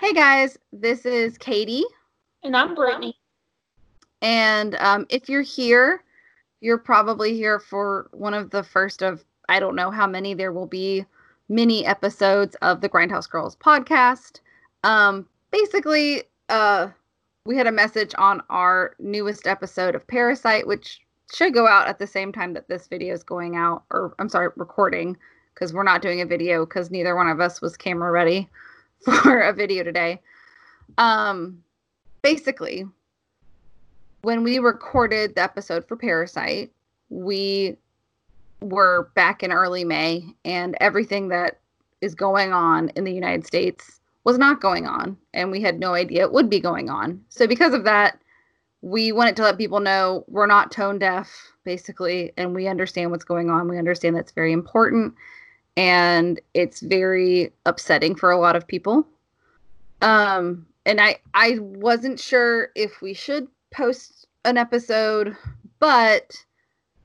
Hey guys, this is Katie. And I'm Brittany. And um, if you're here, you're probably here for one of the first of, I don't know how many there will be, mini episodes of the Grindhouse Girls podcast. Um, basically, uh, we had a message on our newest episode of Parasite, which should go out at the same time that this video is going out, or I'm sorry, recording, because we're not doing a video because neither one of us was camera ready for a video today. Um, basically, when we recorded the episode for Parasite, we were back in early May, and everything that is going on in the United States was not going on, and we had no idea it would be going on. So, because of that, we wanted to let people know we're not tone deaf, basically, and we understand what's going on. We understand that's very important, and it's very upsetting for a lot of people. Um, and I I wasn't sure if we should post an episode, but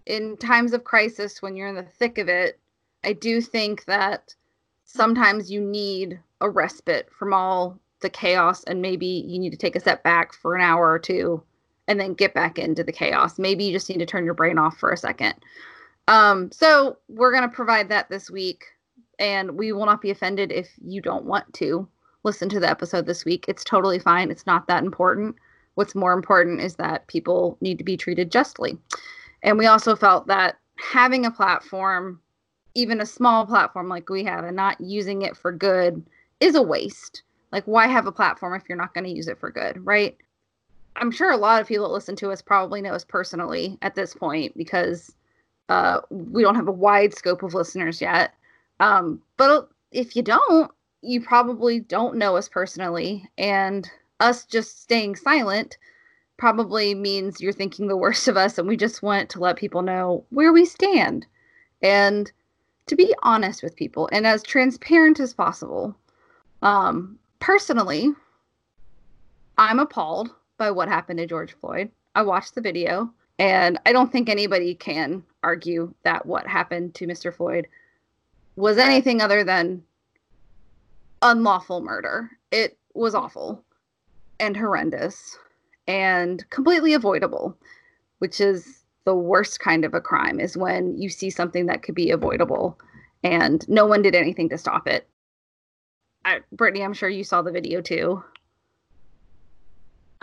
in times of crisis when you're in the thick of it, I do think that sometimes you need a respite from all the chaos and maybe you need to take a step back for an hour or two and then get back into the chaos. Maybe you just need to turn your brain off for a second. Um, so we're going to provide that this week and we will not be offended if you don't want to listen to the episode this week. It's totally fine. It's not that important. What's more important is that people need to be treated justly. And we also felt that having a platform, even a small platform like we have, and not using it for good is a waste. Like, why have a platform if you're not going to use it for good, right? I'm sure a lot of people that listen to us probably know us personally at this point because uh, we don't have a wide scope of listeners yet. Um, but if you don't, you probably don't know us personally. And us just staying silent probably means you're thinking the worst of us. And we just want to let people know where we stand and to be honest with people and as transparent as possible. Um, personally, I'm appalled by what happened to George Floyd. I watched the video, and I don't think anybody can argue that what happened to Mr. Floyd was anything other than unlawful murder. It was awful and horrendous and completely avoidable, which is the worst kind of a crime is when you see something that could be avoidable and no one did anything to stop it. I, Brittany, I'm sure you saw the video too.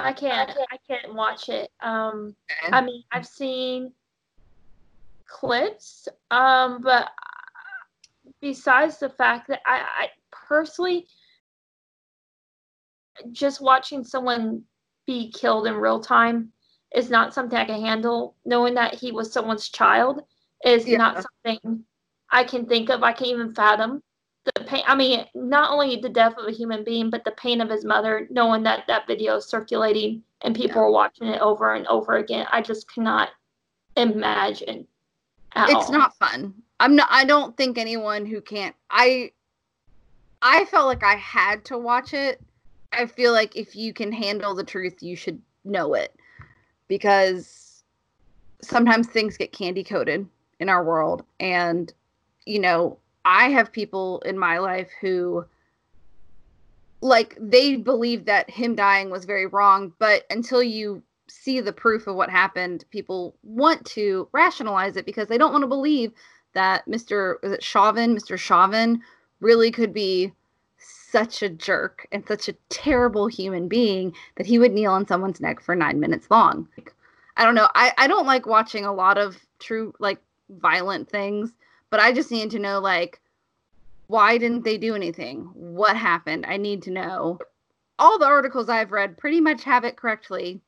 I can't. I can't watch it. Um, okay. I mean, I've seen clips, um, but besides the fact that I, I personally just watching someone be killed in real time is not something I can handle. Knowing that he was someone's child is yeah. not something I can think of. I can't even fathom the pain. I mean, not only the death of a human being, but the pain of his mother, knowing that that video is circulating and people yeah. are watching it over and over again. I just cannot imagine. it's all. not fun. I'm not. I don't think anyone who can't. I. I felt like I had to watch it. I feel like if you can handle the truth, you should know it, because sometimes things get candy coated in our world, and you know, I have people in my life who like they believe that him dying was very wrong, but until you see the proof of what happened, people want to rationalize it because they don't want to believe that Mr. was it Chauvin, Mr. Chauvin really could be such a jerk and such a terrible human being that he would kneel on someone's neck for nine minutes long. I don't know. I, I don't like watching a lot of true like violent things, but I just need to know like why didn't they do anything? What happened? I need to know. All the articles I've read pretty much have it correctly.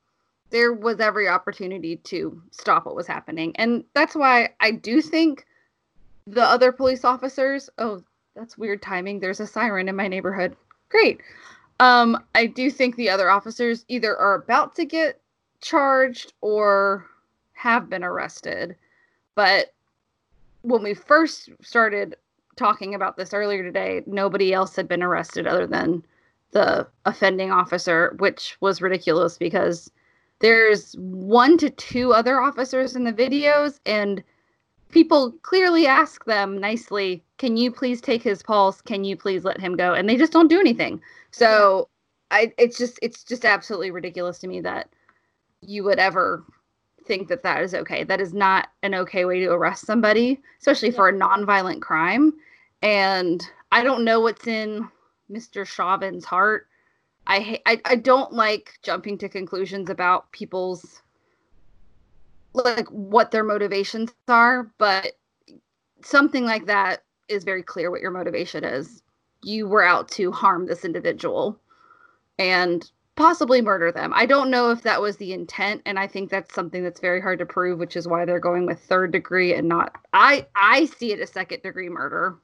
There was every opportunity to stop what was happening. And that's why I do think the other police officers oh that's weird timing there's a siren in my neighborhood great um i do think the other officers either are about to get charged or have been arrested but when we first started talking about this earlier today nobody else had been arrested other than the offending officer which was ridiculous because there's one to two other officers in the videos and people clearly ask them nicely, "Can you please take his pulse? Can you please let him go?" And they just don't do anything. So I it's just it's just absolutely ridiculous to me that you would ever think that that is okay. That is not an okay way to arrest somebody, especially yeah. for a nonviolent crime. And I don't know what's in Mr. Chauvin's heart. I, I I don't like jumping to conclusions about people's like what their motivations are, but something like that is very clear what your motivation is. You were out to harm this individual and possibly murder them. I don't know if that was the intent and I think that's something that's very hard to prove, which is why they're going with third degree and not I I see it as second degree murder.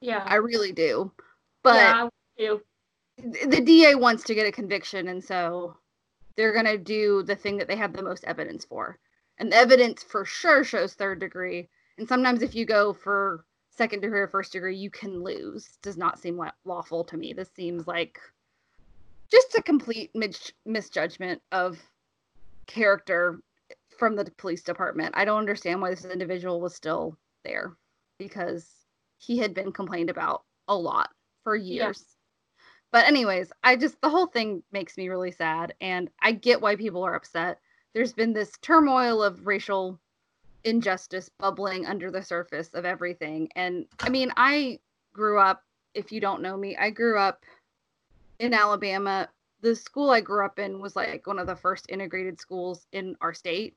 Yeah. I really do. But yeah, do. the DA wants to get a conviction and so they're going to do the thing that they have the most evidence for. And the evidence for sure shows third degree. And sometimes if you go for second degree or first degree, you can lose. Does not seem lawful to me. This seems like just a complete mis- misjudgment of character from the police department. I don't understand why this individual was still there because he had been complained about a lot for years. Yeah. But anyways, I just the whole thing makes me really sad and I get why people are upset. There's been this turmoil of racial injustice bubbling under the surface of everything. And I mean, I grew up, if you don't know me, I grew up in Alabama. The school I grew up in was like one of the first integrated schools in our state.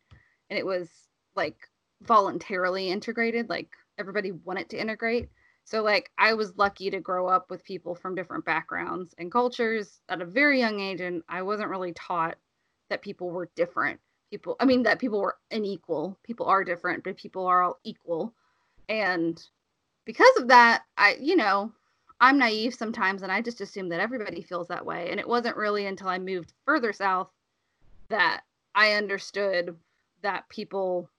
And it was like voluntarily integrated, like everybody wanted to integrate. So, like, I was lucky to grow up with people from different backgrounds and cultures at a very young age. And I wasn't really taught that people were different. People, I mean, that people were unequal. People are different, but people are all equal. And because of that, I, you know, I'm naive sometimes and I just assume that everybody feels that way. And it wasn't really until I moved further south that I understood that people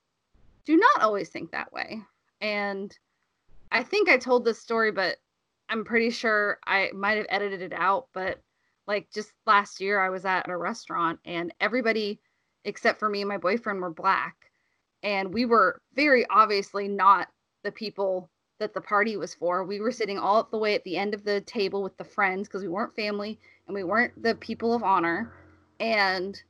do not always think that way. And I think I told this story, but I'm pretty sure I might have edited it out. But like just last year, I was at a restaurant and everybody except for me and my boyfriend were black. And we were very obviously not the people that the party was for. We were sitting all the way at the end of the table with the friends because we weren't family and we weren't the people of honor. And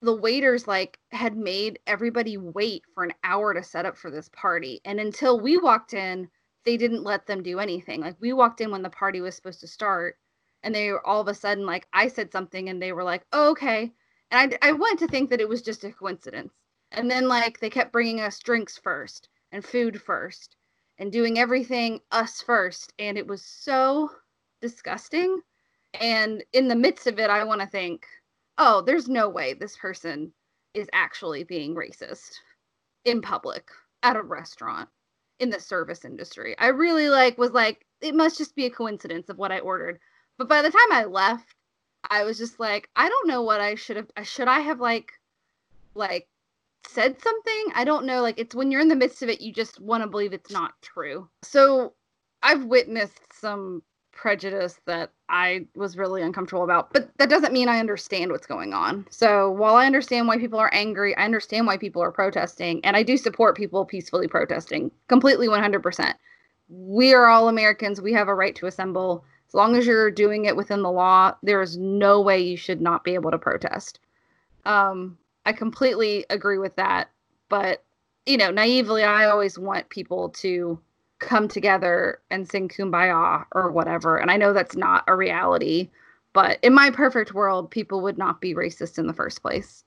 the waiters like had made everybody wait for an hour to set up for this party. And until we walked in, they didn't let them do anything. Like we walked in when the party was supposed to start and they were all of a sudden like I said something and they were like, oh, "Okay." And I I went to think that it was just a coincidence. And then like they kept bringing us drinks first and food first and doing everything us first. And it was so disgusting. And in the midst of it, I want to think, oh, there's no way this person is actually being racist in public at a restaurant in the service industry. I really like was like, it must just be a coincidence of what I ordered. But by the time I left, I was just like, I don't know what I should have should I have like like said something. I don't know. Like it's when you're in the midst of it, you just want to believe it's not true. So I've witnessed some prejudice that I was really uncomfortable about, but that doesn't mean I understand what's going on. So while I understand why people are angry, I understand why people are protesting, and I do support people peacefully protesting completely 100%. We are all Americans. We have a right to assemble. As long as you're doing it within the law, there is no way you should not be able to protest. Um, I completely agree with that. But, you know, naively, I always want people to come together and sing kumbaya or whatever. And I know that's not a reality, but in my perfect world, people would not be racist in the first place.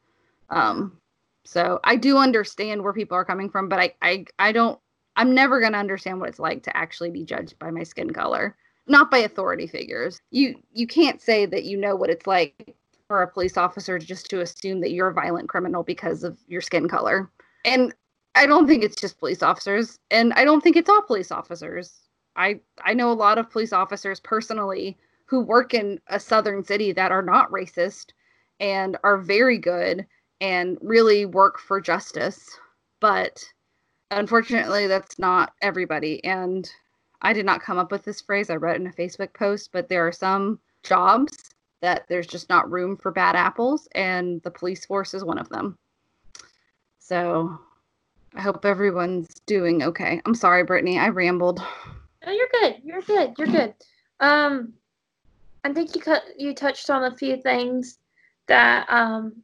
Um, so I do understand where people are coming from, but I, I, I don't, I'm never going to understand what it's like to actually be judged by my skin color, not by authority figures. You, you can't say that you know what it's like for a police officer just to assume that you're a violent criminal because of your skin color. And I don't think it's just police officers, and I don't think it's all police officers. I I know a lot of police officers personally who work in a southern city that are not racist and are very good and really work for justice. But unfortunately, that's not everybody. And I did not come up with this phrase. I read in a Facebook post, but there are some jobs that there's just not room for bad apples, and the police force is one of them. So I hope everyone's doing okay. I'm sorry, Brittany, I rambled. No, you're good. You're good. You're good. Um, I think you cut you touched on a few things that um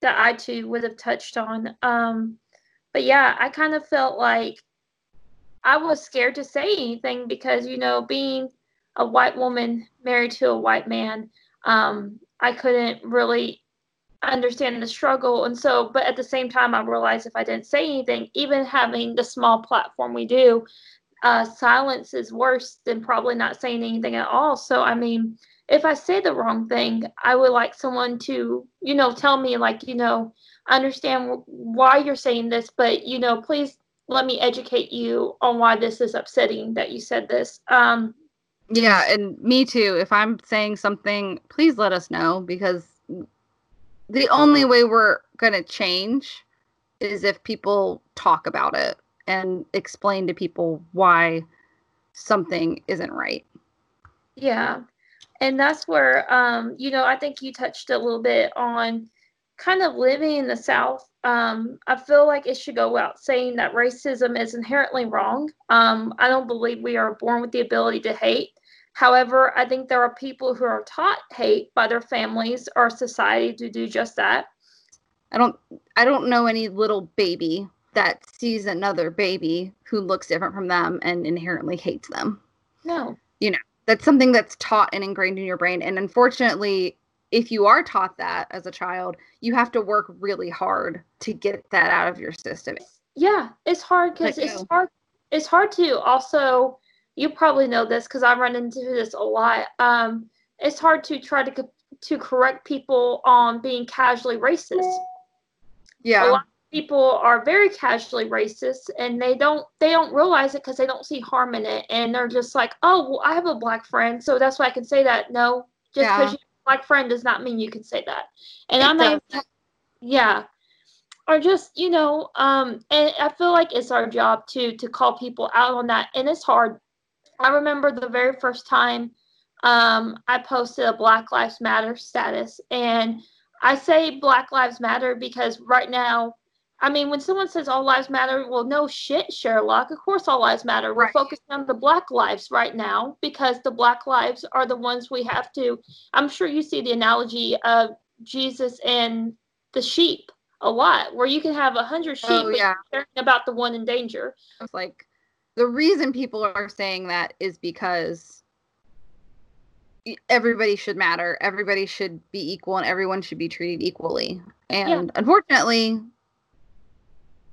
that I too would have touched on. Um, but yeah, I kind of felt like I was scared to say anything because you know being a white woman married to a white man, um, I couldn't really understand the struggle. And so, but at the same time, I realized if I didn't say anything, even having the small platform we do, uh, silence is worse than probably not saying anything at all. So, I mean, if I say the wrong thing, I would like someone to, you know, tell me, like, you know, understand why you're saying this, but, you know, please let me educate you on why this is upsetting that you said this. Um, yeah, and me too. If I'm saying something, please let us know because the only way we're going to change is if people talk about it and explain to people why something isn't right. Yeah. And that's where um you know, I think you touched a little bit on kind of living in the South. Um I feel like it should go without saying that racism is inherently wrong. Um I don't believe we are born with the ability to hate. However, I think there are people who are taught hate by their families or society to do just that. I don't I don't know any little baby that sees another baby who looks different from them and inherently hates them. No. You know, that's something that's taught and ingrained in your brain and unfortunately if you are taught that as a child, you have to work really hard to get that out of your system. Yeah, it's hard cuz it's oh. hard it's hard to also you probably know this because I run into this a lot. Um, it's hard to try to to correct people on being casually racist. Yeah. A lot of people are very casually racist and they don't they don't realize it because they don't see harm in it and they're just like, oh, well, I have a black friend, so that's why I can say that. No, just because yeah. you have a black friend does not mean you can say that. And it I'm not. yeah. Or just you know, um, and I feel like it's our job to to call people out on that, and it's hard I remember the very first time um, I posted a Black Lives Matter status. And I say Black Lives Matter because right now, I mean, when someone says all lives matter, well, no shit, Sherlock. Of course, all lives matter. We're right. focusing on the black lives right now because the black lives are the ones we have to. I'm sure you see the analogy of Jesus and the sheep a lot, where you can have a hundred sheep, oh, yeah. caring about the one in danger. It's like the reason people are saying that is because everybody should matter. Everybody should be equal and everyone should be treated equally. And yeah. unfortunately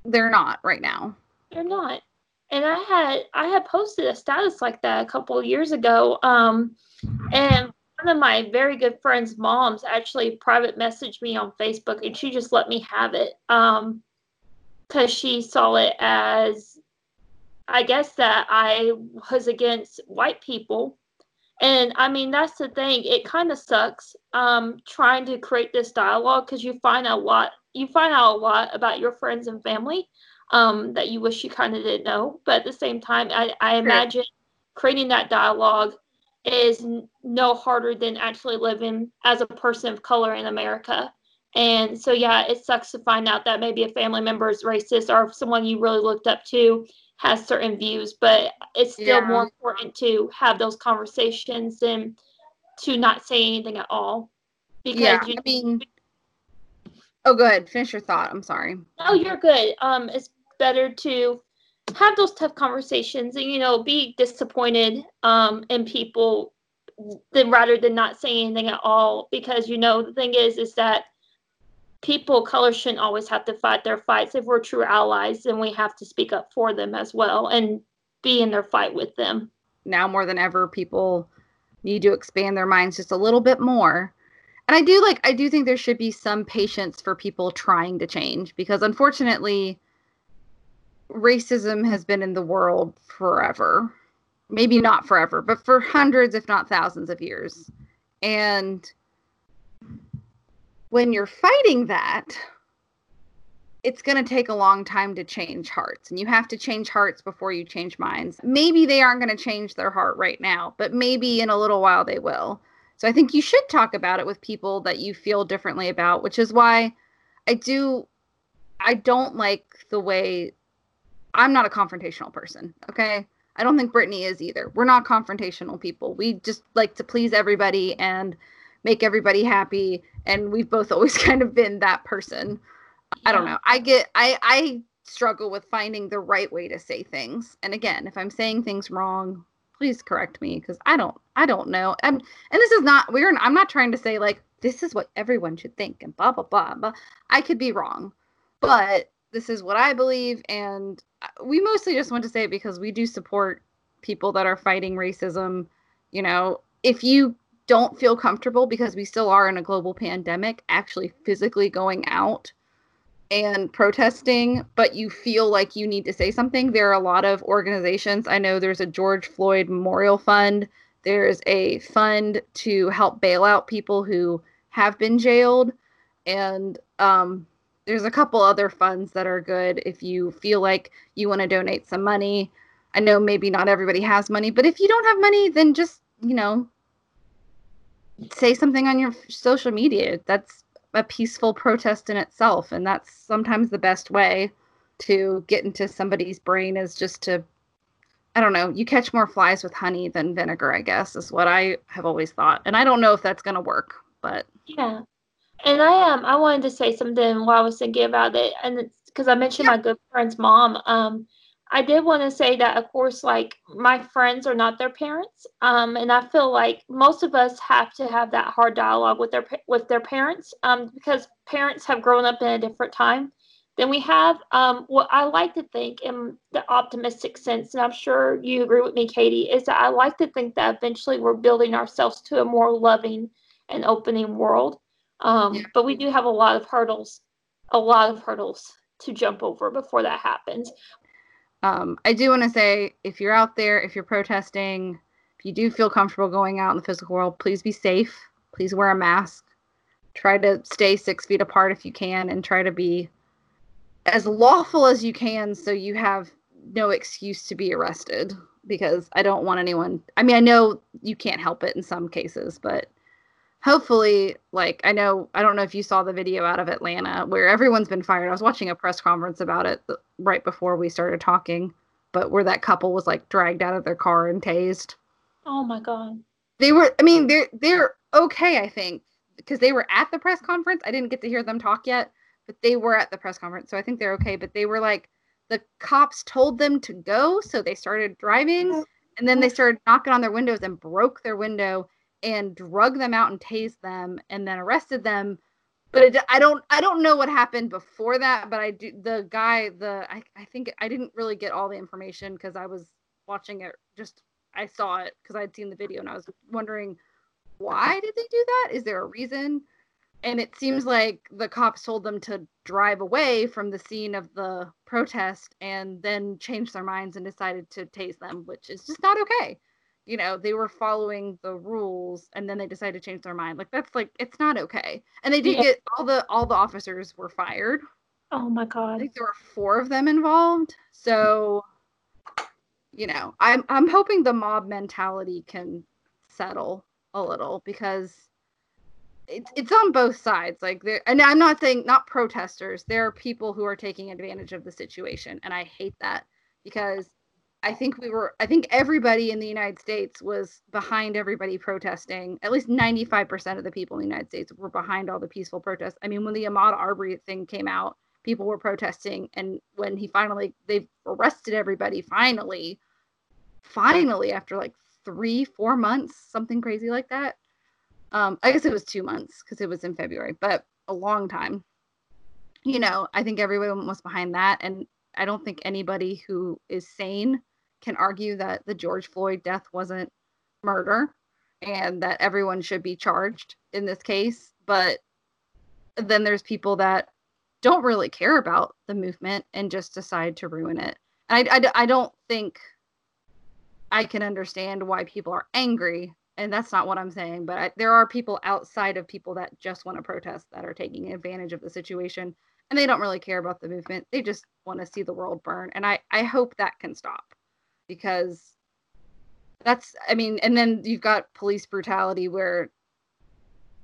they're not right now. They're not. And i had i had posted a status like that a couple of years ago um and one of my very good friends moms actually private messaged me on facebook and she just let me have it um because she saw it as I guess that I was against white people. And I mean, that's the thing. It kind of sucks um, trying to create this dialogue because you find a lot. You find out a lot about your friends and family um, that you wish you kind of didn't know. But at the same time, I, I imagine creating that dialogue is n- no harder than actually living as a person of color in America. And so, yeah, it sucks to find out that maybe a family member is racist or someone you really looked up to has certain views, but it's still yeah. more important to have those conversations and to not say anything at all. Because yeah, you, I mean, oh, go ahead. Finish your thought. I'm sorry. No, you're good. Um, it's better to have those tough conversations and you know be disappointed um in people than rather than not saying anything at all because you know the thing is is that people color shouldn't always have to fight their fights. If we're true allies, then we have to speak up for them as well and be in their fight with them. Now more than ever, people need to expand their minds just a little bit more. And I do like I do think there should be some patience for people trying to change because unfortunately racism has been in the world forever. Maybe not forever, but for hundreds if not thousands of years. And when you're fighting that, it's going to take a long time to change hearts and you have to change hearts before you change minds. Maybe they aren't going to change their heart right now, but maybe in a little while they will. So I think you should talk about it with people that you feel differently about, which is why I do I don't like the way I'm not a confrontational person, okay? I don't think Brittany is either. We're not confrontational people. We just like to please everybody and make everybody happy. And we've both always kind of been that person. Yeah. I don't know. I get I I struggle with finding the right way to say things. And again, if I'm saying things wrong, please correct me because I don't I don't know. And and this is not we're I'm not trying to say like this is what everyone should think and blah blah blah. But I could be wrong. But this is what I believe and uh, we mostly just want to say it because we do support people that are fighting racism. You know, if you don't feel comfortable because we still are in a global pandemic actually physically going out and protesting, but you feel like you need to say something, there are a lot of organizations. I know there's a George Floyd Memorial Fund. There's a fund to help bail out people who have been jailed. And um, there's a couple other funds that are good if you feel like you want to donate some money. I know maybe not everybody has money, but if you don't have money, then just, you know, say something on your social media. That's a peaceful protest in itself and that's sometimes the best way to get into somebody's brain is just to I don't know, you catch more flies with honey than vinegar, I guess, is what I have always thought. And I don't know if that's going to work, but Yeah. And I um I wanted to say something while I was thinking about it and it's because I mentioned yeah. my good friend's mom. Um I did want to say that, of course, like my friends are not their parents, um, and I feel like most of us have to have that hard dialogue with their with their parents, um, because parents have grown up in a different time than we have. Um, what I like to think, in the optimistic sense, and I'm sure you agree with me, Katie, is that I like to think that eventually we're building ourselves to a more loving and opening world. Um, yeah. But we do have a lot of hurdles, a lot of hurdles to jump over before that happens. Um, I do want to say if you're out there, if you're protesting, if you do feel comfortable going out in the physical world, please be safe. Please wear a mask. Try to stay six feet apart if you can, and try to be as lawful as you can so you have no excuse to be arrested because I don't want anyone. I mean, I know you can't help it in some cases, but hopefully like i know i don't know if you saw the video out of atlanta where everyone's been fired. I was watching a press conference about it right before we started talking but where that couple was like dragged out of their car and tased. Oh my god. They were i mean they're they're okay i think because they were at the press conference. I didn't get to hear them talk yet but they were at the press conference so i think they're okay but they were like the cops told them to go so they started driving and then they started knocking on their windows and broke their window and drug them out and tased them and then arrested them. But it, i don't i don't know what happened before that but i do the guy the i, I think i didn't really get all the information because i was watching it just i saw it because i'd seen the video and i was wondering why did they do that? Is there a reason? And it seems like the cops told them to drive away from the scene of the protest and then changed their minds and decided to tase them which is just not okay you know they were following the rules and then they decided to change their mind like that's like it's not okay. And they did yeah. get all the all the officers were fired. Oh my god i think there were four of them involved. So you know i'm i'm hoping the mob mentality can settle a little because it's it's on both sides. Like there and i'm not saying not protesters there are people who are taking advantage of the situation and i hate that because I think we were, I think everybody in the United States was behind everybody protesting. At least 95% of the people in the United States were behind all the peaceful protests. I mean, when the Ahmaud Arbery thing came out, people were protesting. And when he finally, they arrested everybody, finally, finally, after like three, four months, something crazy like that. Um, I guess it was two months because it was in February, but a long time. You know, I think everyone was behind that. And I don't think anybody who is sane can argue that the George Floyd death wasn't murder and that everyone should be charged in this case. But then there's people that don't really care about the movement and just decide to ruin it. I, I, I don't think I can understand why people are angry. And that's not what I'm saying. But I, there are people outside of people that just want to protest that are taking advantage of the situation. And they don't really care about the movement. They just want to see the world burn. And I, I hope that can stop because that's I mean, and then you've got police brutality where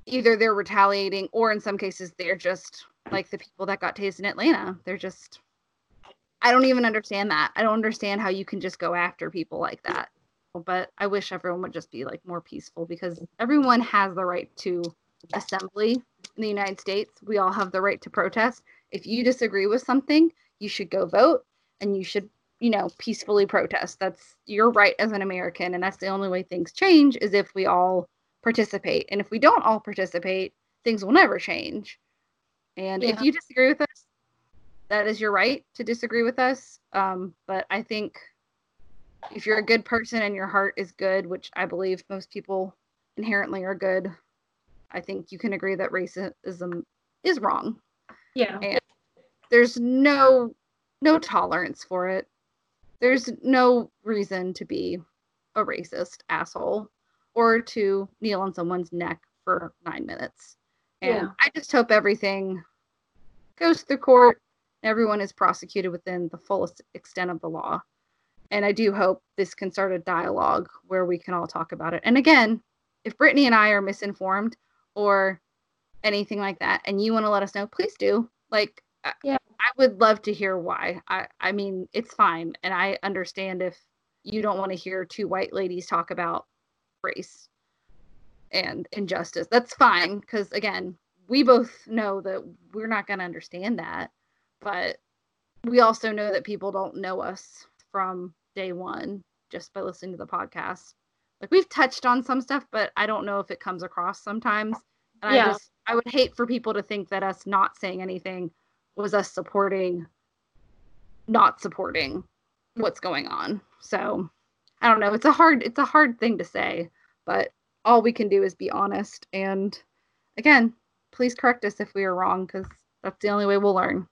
either they're retaliating or in some cases they're just like the people that got tased in Atlanta. They're just I don't even understand that. I don't understand how you can just go after people like that. But I wish everyone would just be like more peaceful because everyone has the right to assembly in the United States. We all have the right to protest. If you disagree with something, you should go vote and you should, you know, peacefully protest. That's your right as an American. And that's the only way things change is if we all participate. And if we don't all participate, things will never change. And yeah. if you disagree with us, that is your right to disagree with us. Um, but I think if you're a good person and your heart is good, which I believe most people inherently are good, I think you can agree that racism is wrong. Yeah. And there's no no tolerance for it. There's no reason to be a racist asshole or to kneel on someone's neck for nine minutes. And yeah. I just hope everything goes through court. Everyone is prosecuted within the fullest extent of the law. And I do hope this can start a dialogue where we can all talk about it. And again, if Brittany and I are misinformed or anything like that, and you want to let us know, please do. Like, uh, yeah, I would love to hear why. I, I mean, it's fine. And I understand if you don't want to hear two white ladies talk about race and injustice. That's fine. Because again, we both know that we're not going to understand that. But we also know that people don't know us from day one just by listening to the podcast. Like we've touched on some stuff, but I don't know if it comes across sometimes. And yeah. I just I would hate for people to think that us not saying anything was us supporting not supporting what's going on. So I don't know. It's a hard it's a hard thing to say, but all we can do is be honest and again, please correct us if we are wrong because that's the only way we'll learn.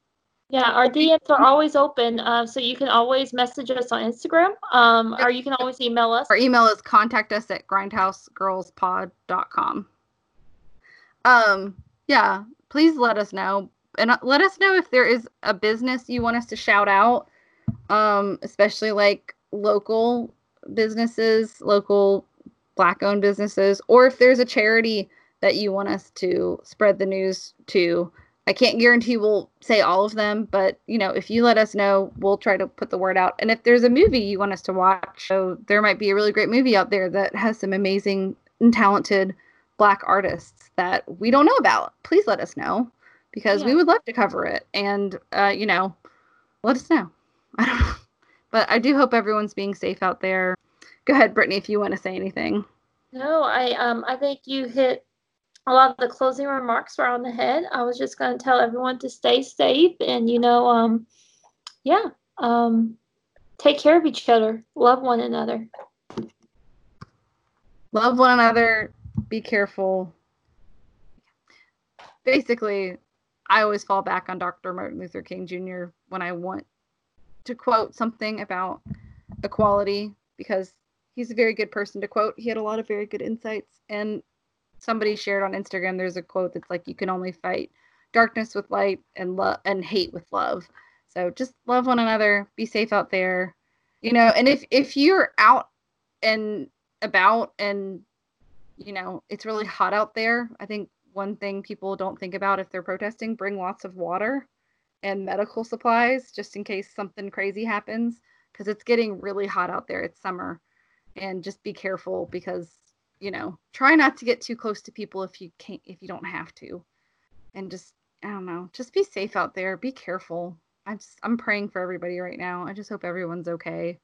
Yeah, our DMs are always open, uh, so you can always message us on Instagram, um, or you can always email us. Our email is contact us at grindhousegirlspod.com. Um, yeah, please let us know, and uh, let us know if there is a business you want us to shout out, um, especially like local businesses, local black-owned businesses, or if there's a charity that you want us to spread the news to I can't guarantee we'll say all of them, but you know, if you let us know, we'll try to put the word out. And if there's a movie you want us to watch, so there might be a really great movie out there that has some amazing and talented black artists that we don't know about. Please let us know because yeah. we would love to cover it. And uh, you know, let us know. I don't know. But I do hope everyone's being safe out there. Go ahead, Brittany, if you want to say anything. No, I um I think you hit a lot of the closing remarks were on the head. I was just going to tell everyone to stay safe and, you know, um, yeah, um, take care of each other, love one another. Love one another, be careful. Basically, I always fall back on Dr. Martin Luther King Jr. when I want to quote something about equality because he's a very good person to quote. He had a lot of very good insights. And somebody shared on Instagram there's a quote that's like you can only fight darkness with light and love and hate with love. So just love one another, be safe out there. You know, and if if you're out and about and you know, it's really hot out there, I think one thing people don't think about if they're protesting, bring lots of water and medical supplies just in case something crazy happens because it's getting really hot out there. It's summer. And just be careful because you know, try not to get too close to people if you can't if you don't have to. And just I don't know, just be safe out there. Be careful. I'm just, I'm praying for everybody right now. I just hope everyone's okay.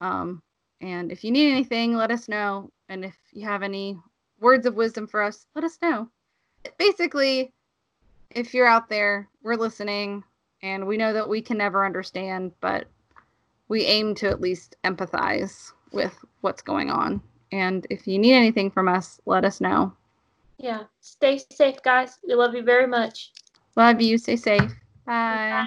Um and if you need anything, let us know. And if you have any words of wisdom for us, let us know. Basically, if you're out there, we're listening and we know that we can never understand, but we aim to at least empathize with what's going on. And if you need anything from us, let us know. Yeah. Stay safe, guys. We love you very much. Love you. Stay safe. Bye. Bye.